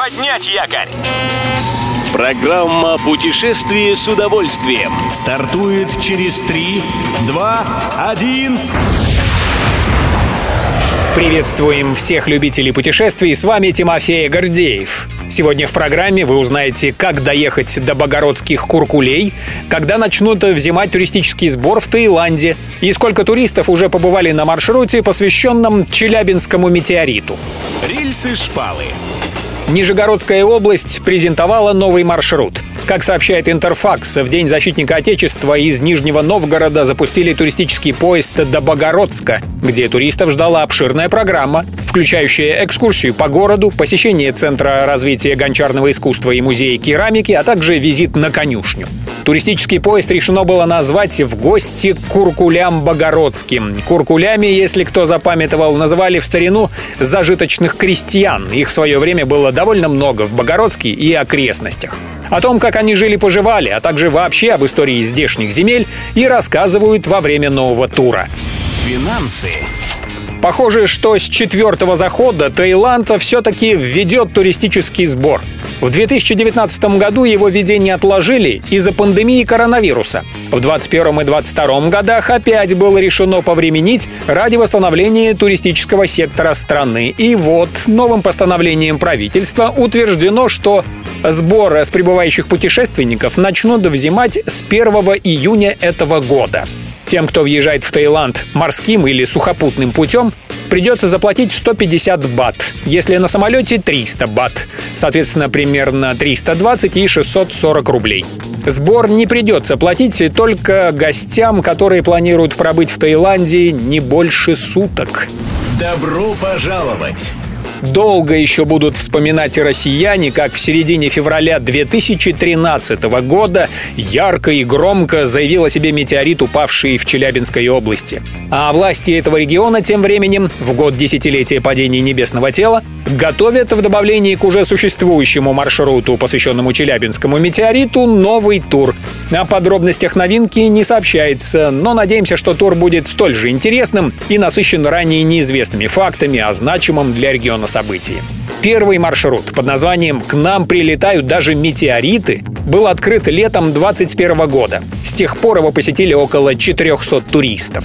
Поднять якорь! Программа «Путешествие с удовольствием» стартует через 3, 2, 1... Приветствуем всех любителей путешествий, с вами Тимофей Гордеев. Сегодня в программе вы узнаете, как доехать до богородских куркулей, когда начнут взимать туристический сбор в Таиланде и сколько туристов уже побывали на маршруте, посвященном Челябинскому метеориту. Рельсы-шпалы Нижегородская область презентовала новый маршрут. Как сообщает Интерфакс, в День защитника Отечества из Нижнего Новгорода запустили туристический поезд до Богородска, где туристов ждала обширная программа, включающая экскурсию по городу, посещение Центра развития гончарного искусства и музея керамики, а также визит на конюшню. Туристический поезд решено было назвать «В гости Куркулям Богородским». Куркулями, если кто запамятовал, называли в старину зажиточных крестьян. Их в свое время было довольно много в Богородске и окрестностях. О том, как они жили-поживали, а также вообще об истории здешних земель и рассказывают во время нового тура. Финансы Похоже, что с четвертого захода Таиланд все-таки введет туристический сбор. В 2019 году его введение отложили из-за пандемии коронавируса. В 2021 и 2022 годах опять было решено повременить ради восстановления туристического сектора страны. И вот новым постановлением правительства утверждено, что сбор с прибывающих путешественников начнут взимать с 1 июня этого года. Тем, кто въезжает в Таиланд морским или сухопутным путем, придется заплатить 150 бат, если на самолете 300 бат. Соответственно, примерно 320 и 640 рублей. Сбор не придется платить только гостям, которые планируют пробыть в Таиланде не больше суток. Добро пожаловать! Долго еще будут вспоминать россияне, как в середине февраля 2013 года ярко и громко заявил о себе метеорит, упавший в Челябинской области. А власти этого региона тем временем, в год десятилетия падения небесного тела, готовят в добавлении к уже существующему маршруту, посвященному Челябинскому метеориту, новый тур. О подробностях новинки не сообщается, но надеемся, что тур будет столь же интересным и насыщен ранее неизвестными фактами о значимом для региона событии. Первый маршрут под названием «К нам прилетают даже метеориты» был открыт летом 2021 года. С тех пор его посетили около 400 туристов.